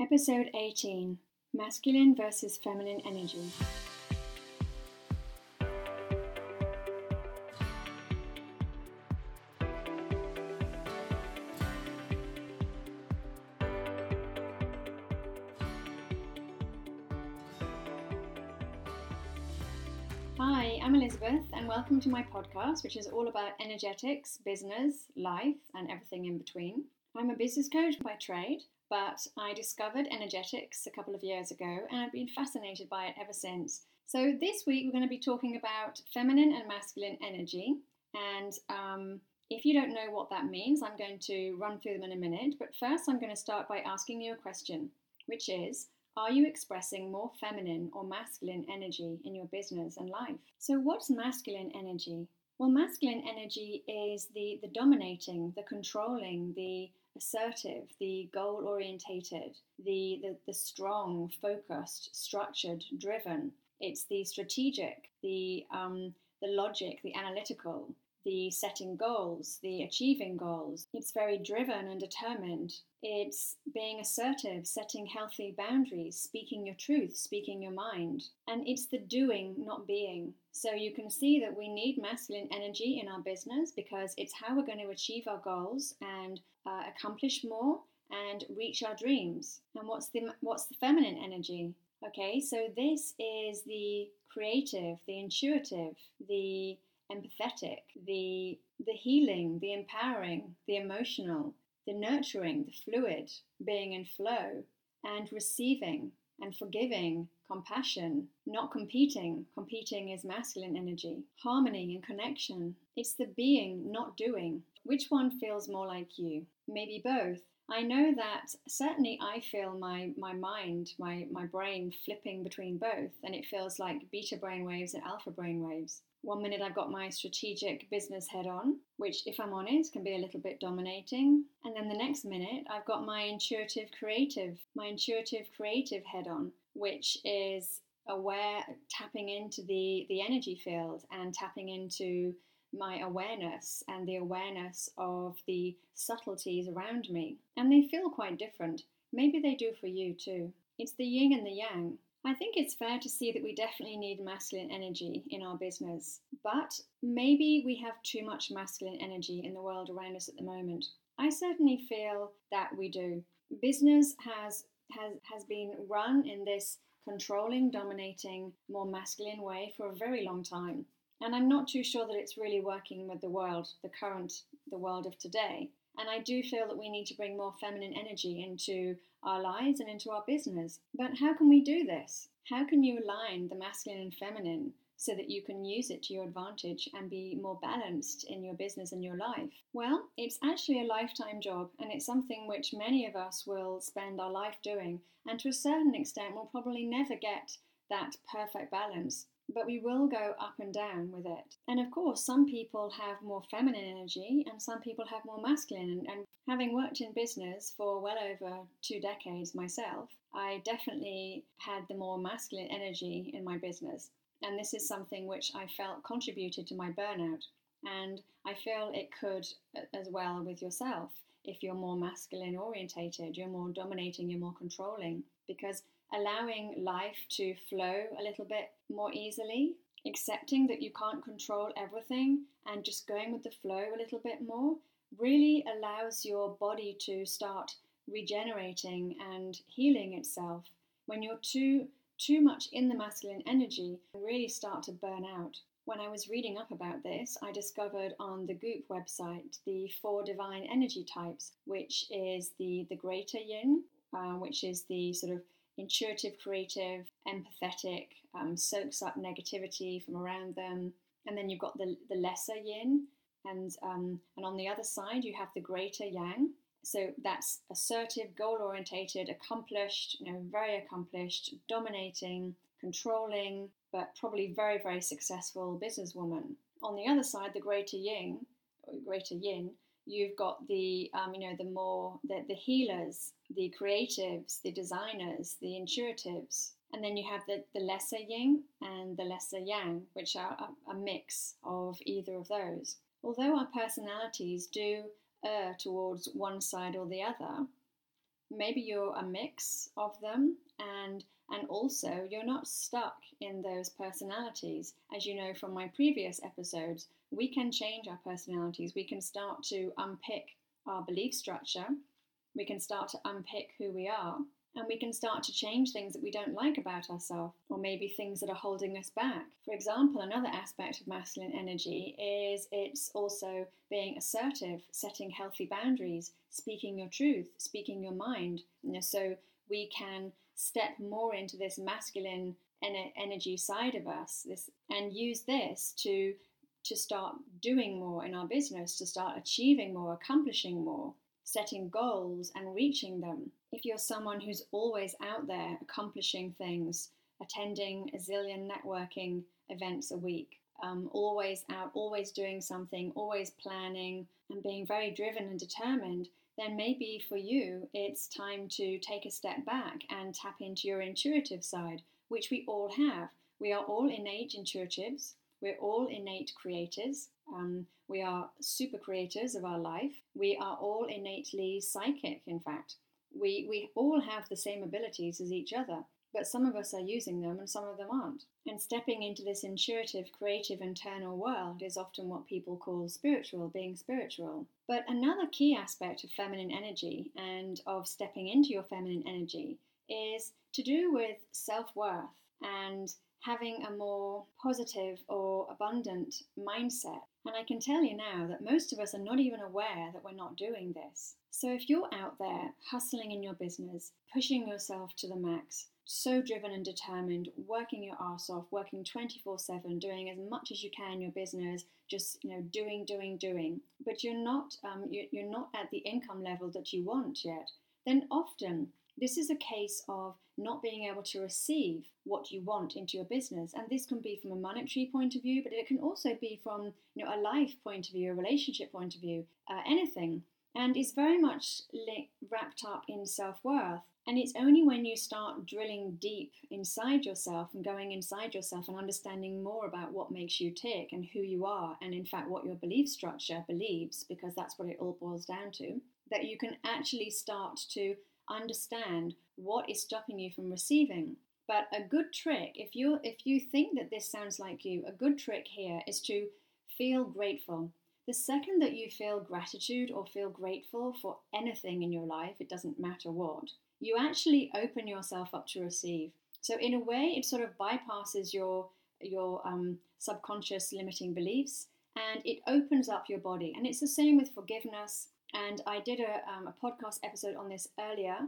Episode 18 Masculine versus Feminine Energy. Hi, I'm Elisabeth, and welcome to my podcast, which is all about energetics, business, life, and everything in between. I'm a business coach by trade, but I discovered energetics a couple of years ago and I've been fascinated by it ever since. So, this week we're going to be talking about feminine and masculine energy. And um, if you don't know what that means, I'm going to run through them in a minute. But first, I'm going to start by asking you a question, which is Are you expressing more feminine or masculine energy in your business and life? So, what's masculine energy? Well, masculine energy is the, the dominating, the controlling, the assertive, the goal orientated, the, the, the strong, focused, structured, driven. It's the strategic, the, um, the logic, the analytical, the setting goals, the achieving goals. It's very driven and determined. It's being assertive, setting healthy boundaries, speaking your truth, speaking your mind. And it's the doing, not being. So you can see that we need masculine energy in our business because it's how we're going to achieve our goals and uh, accomplish more and reach our dreams. And what's the what's the feminine energy? Okay, so this is the creative, the intuitive, the empathetic, the the healing, the empowering, the emotional, the nurturing, the fluid, being in flow, and receiving and forgiving, compassion, not competing. Competing is masculine energy, harmony and connection. It's the being, not doing. Which one feels more like you? Maybe both. I know that certainly I feel my, my mind, my, my brain flipping between both, and it feels like beta brain waves and alpha brain waves. One minute I've got my strategic business head on, which, if I'm honest, can be a little bit dominating. And then the next minute I've got my intuitive creative, my intuitive creative head on, which is aware, tapping into the, the energy field and tapping into my awareness and the awareness of the subtleties around me. And they feel quite different. Maybe they do for you too. It's the yin and the yang. I think it's fair to see that we definitely need masculine energy in our business, but maybe we have too much masculine energy in the world around us at the moment. I certainly feel that we do. Business has has has been run in this controlling, dominating, more masculine way for a very long time. And I'm not too sure that it's really working with the world, the current, the world of today. And I do feel that we need to bring more feminine energy into our lives and into our business. But how can we do this? How can you align the masculine and feminine so that you can use it to your advantage and be more balanced in your business and your life? Well, it's actually a lifetime job, and it's something which many of us will spend our life doing, and to a certain extent, we'll probably never get that perfect balance but we will go up and down with it. And of course, some people have more feminine energy and some people have more masculine. And having worked in business for well over two decades myself, I definitely had the more masculine energy in my business. And this is something which I felt contributed to my burnout. And I feel it could as well with yourself. If you're more masculine orientated, you're more dominating, you're more controlling. Because allowing life to flow a little bit more easily, accepting that you can't control everything and just going with the flow a little bit more really allows your body to start regenerating and healing itself. When you're too too much in the masculine energy, you really start to burn out. When I was reading up about this, I discovered on the Goop website the four divine energy types, which is the the greater yin, uh, which is the sort of intuitive, creative, empathetic, um, soaks up negativity from around them. And then you've got the, the lesser yin, and, um, and on the other side, you have the greater yang. So that's assertive, goal orientated, accomplished, you know, very accomplished, dominating, controlling, but probably very, very successful businesswoman. On the other side, the greater yin, greater yin, you've got the um, you know the more the, the healers the creatives the designers the intuitives. And then you have the, the lesser yin and the lesser yang which are a, a mix of either of those. Although our personalities do err towards one side or the other maybe you're a mix of them and and also you're not stuck in those personalities. As you know from my previous episodes we can change our personalities we can start to unpick our belief structure we can start to unpick who we are and we can start to change things that we don't like about ourselves, or maybe things that are holding us back. For example, another aspect of masculine energy is it's also being assertive, setting healthy boundaries, speaking your truth, speaking your mind. You know, so we can step more into this masculine energy side of us this, and use this to to start doing more in our business, to start achieving more, accomplishing more setting goals and reaching them. If you're someone who's always out there accomplishing things, attending a zillion networking events a week, um, always out, always doing something, always planning, and being very driven and determined, then maybe for you it's time to take a step back and tap into your intuitive side, which we all have. We are all innate intuitives, we're all innate creators. Um, we are super creators of our life. We are all innately psychic, in fact. We, we all have the same abilities as each other, but some of us are using them and some of them aren't. And stepping into this intuitive, creative, internal world is often what people call spiritual, being spiritual. But another key aspect of feminine energy and of stepping into your feminine energy is to do with self worth and having a more positive or abundant mindset. And I can tell you now that most of us are not even aware that we're not doing this. So if you're out there hustling in your business, pushing yourself to the max, so driven and determined, working your ass off, working 24/7, doing as much as you can in your business, just you know doing, doing, doing, but you're not um, you're not at the income level that you want yet, then often this is a case of not being able to receive what you want into your business. And this can be from a monetary point of view, but it can also be from you know, a life point of view, a relationship point of view, uh, anything. And it's very much li- wrapped up in self worth. And it's only when you start drilling deep inside yourself and going inside yourself and understanding more about what makes you tick and who you are, and in fact, what your belief structure believes, because that's what it all boils down to, that you can actually start to understand what is stopping you from receiving. But a good trick, if you if you think that this sounds like you, a good trick here is to feel grateful. The second that you feel gratitude or feel grateful for anything in your life, it doesn't matter what, you actually open yourself up to receive. So in a way, it sort of bypasses your your um, subconscious limiting beliefs and it opens up your body. And it's the same with forgiveness and I did a, um, a podcast episode on this earlier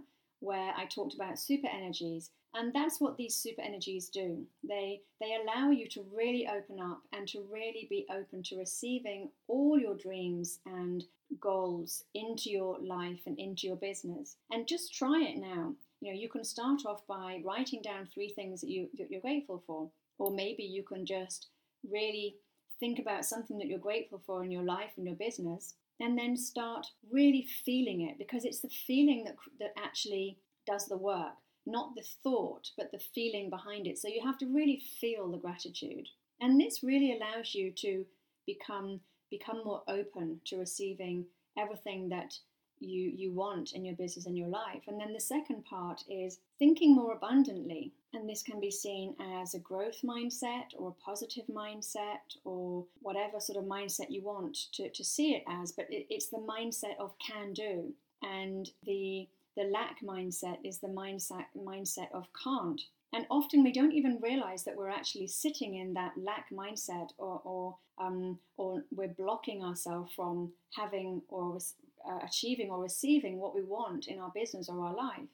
where I talked about super energies. And that's what these super energies do. They, they allow you to really open up and to really be open to receiving all your dreams and goals into your life and into your business. And just try it now. You know, you can start off by writing down three things that you, that you're grateful for. Or maybe you can just really think about something that you're grateful for in your life and your business and then start really feeling it because it's the feeling that, that actually does the work, not the thought, but the feeling behind it. So you have to really feel the gratitude. And this really allows you to become become more open to receiving everything that you you want in your business and your life. And then the second part is thinking more abundantly. And this can be seen as a growth mindset or a positive mindset or whatever sort of mindset you want to, to see it as. But it, it's the mindset of can do. And the the lack mindset is the mindset mindset of can't. And often we don't even realize that we're actually sitting in that lack mindset or, or, um, or we're blocking ourselves from having or uh, achieving or receiving what we want in our business or our life.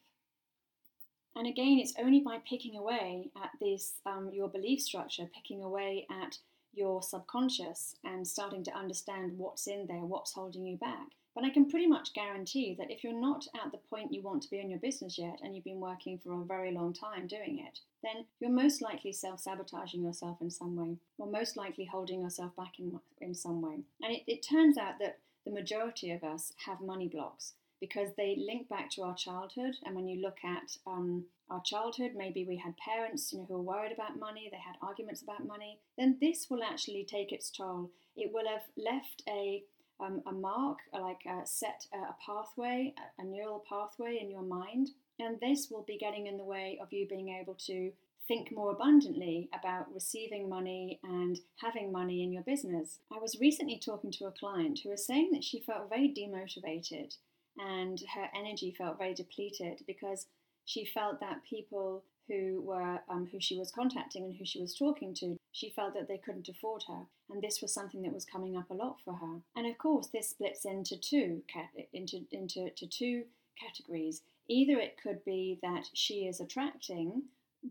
And again, it's only by picking away at this, um, your belief structure, picking away at your subconscious and starting to understand what's in there, what's holding you back. But I can pretty much guarantee that if you're not at the point you want to be in your business yet and you've been working for a very long time doing it, then you're most likely self sabotaging yourself in some way, or most likely holding yourself back in, in some way. And it, it turns out that the majority of us have money blocks because they link back to our childhood. And when you look at um, our childhood, maybe we had parents you know, who were worried about money, they had arguments about money, then this will actually take its toll. It will have left a, um, a mark, like a set a pathway, a neural pathway in your mind, and this will be getting in the way of you being able to think more abundantly about receiving money and having money in your business. I was recently talking to a client who was saying that she felt very demotivated and her energy felt very depleted because she felt that people who were um, who she was contacting and who she was talking to, she felt that they couldn't afford her, and this was something that was coming up a lot for her. And of course, this splits into two into into to two categories. Either it could be that she is attracting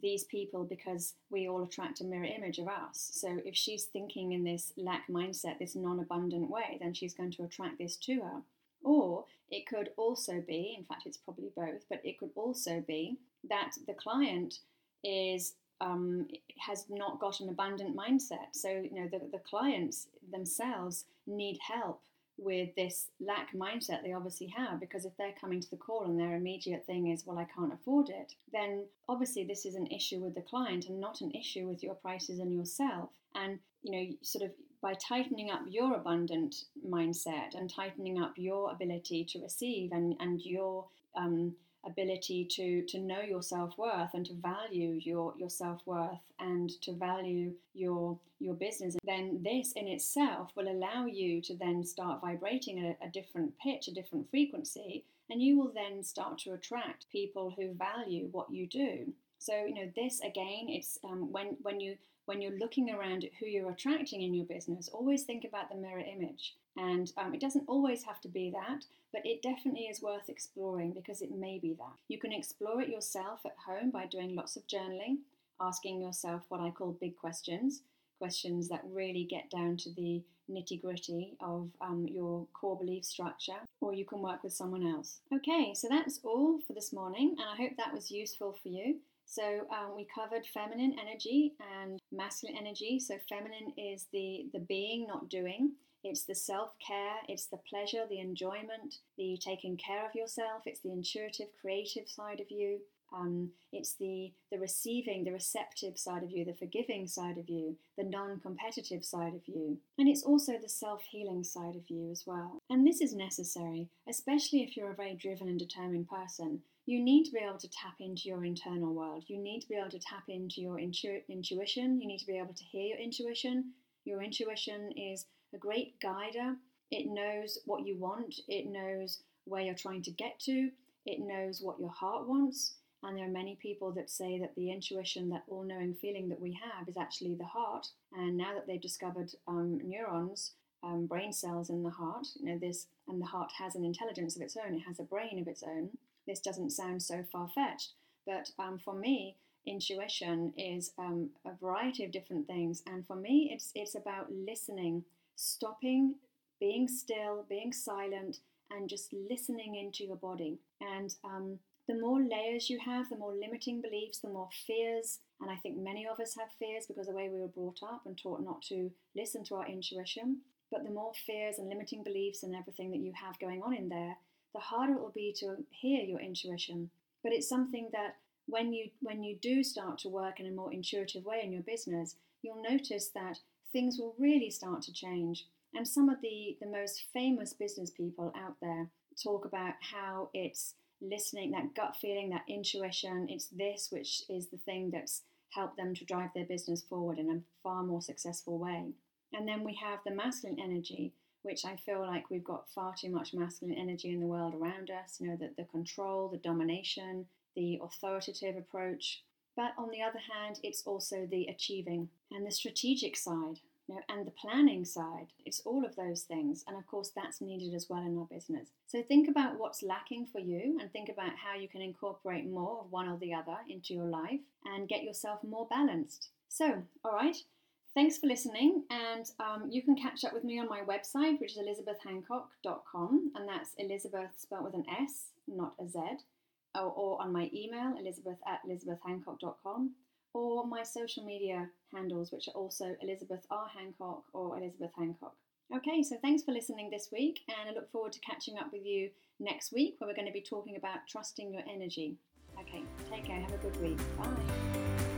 these people because we all attract a mirror image of us. So if she's thinking in this lack mindset, this non abundant way, then she's going to attract this to her. Or it could also be, in fact, it's probably both, but it could also be that the client is um, has not got an abundant mindset. So you know the, the clients themselves need help with this lack mindset they obviously have because if they're coming to the call and their immediate thing is well i can't afford it then obviously this is an issue with the client and not an issue with your prices and yourself and you know sort of by tightening up your abundant mindset and tightening up your ability to receive and and your um, ability to to know your self-worth and to value your your self-worth and to value your your business then this in itself will allow you to then start vibrating at a, a different pitch a different frequency and you will then start to attract people who value what you do. So you know this again it's um, when when you when you're looking around at who you're attracting in your business always think about the mirror image and um, it doesn't always have to be that, but it definitely is worth exploring because it may be that. You can explore it yourself at home by doing lots of journaling, asking yourself what I call big questions, questions that really get down to the nitty gritty of um, your core belief structure, or you can work with someone else. Okay, so that's all for this morning, and I hope that was useful for you. So um, we covered feminine energy and masculine energy. So feminine is the the being, not doing. It's the self care, it's the pleasure, the enjoyment, the taking care of yourself, it's the intuitive, creative side of you. Um, it's the, the receiving, the receptive side of you, the forgiving side of you, the non competitive side of you. And it's also the self healing side of you as well. And this is necessary, especially if you're a very driven and determined person. You need to be able to tap into your internal world. You need to be able to tap into your intu- intuition. You need to be able to hear your intuition. Your intuition is a great guider. It knows what you want, it knows where you're trying to get to, it knows what your heart wants. And there are many people that say that the intuition, that all knowing feeling that we have, is actually the heart. And now that they've discovered um, neurons, um, brain cells in the heart, you know, this, and the heart has an intelligence of its own, it has a brain of its own. This doesn't sound so far fetched. But um, for me, intuition is um, a variety of different things. And for me, it's, it's about listening stopping, being still, being silent, and just listening into your body. And um, the more layers you have, the more limiting beliefs, the more fears. And I think many of us have fears because the way we were brought up and taught not to listen to our intuition. But the more fears and limiting beliefs and everything that you have going on in there, the harder it will be to hear your intuition. But it's something that when you when you do start to work in a more intuitive way in your business, you'll notice that things will really start to change. And some of the, the most famous business people out there talk about how it's listening, that gut feeling, that intuition, it's this which is the thing that's helped them to drive their business forward in a far more successful way. And then we have the masculine energy, which I feel like we've got far too much masculine energy in the world around us, you know, the, the control, the domination, the authoritative approach, but on the other hand, it's also the achieving and the strategic side, you know, and the planning side. It's all of those things. And of course, that's needed as well in our business. So think about what's lacking for you and think about how you can incorporate more of one or the other into your life and get yourself more balanced. So, all right. Thanks for listening, and um, you can catch up with me on my website, which is elisabethhancock.com, and that's Elisabeth spelled with an S, not a Z or, or on my email, elisabeth at elisabethhancock.com, or my social media handles, which are also Elisabeth R. Hancock or Elisabeth Hancock. Okay, so thanks for listening this week, and I look forward to catching up with you next week where we're going to be talking about trusting your energy. Okay, take care, have a good week. Bye.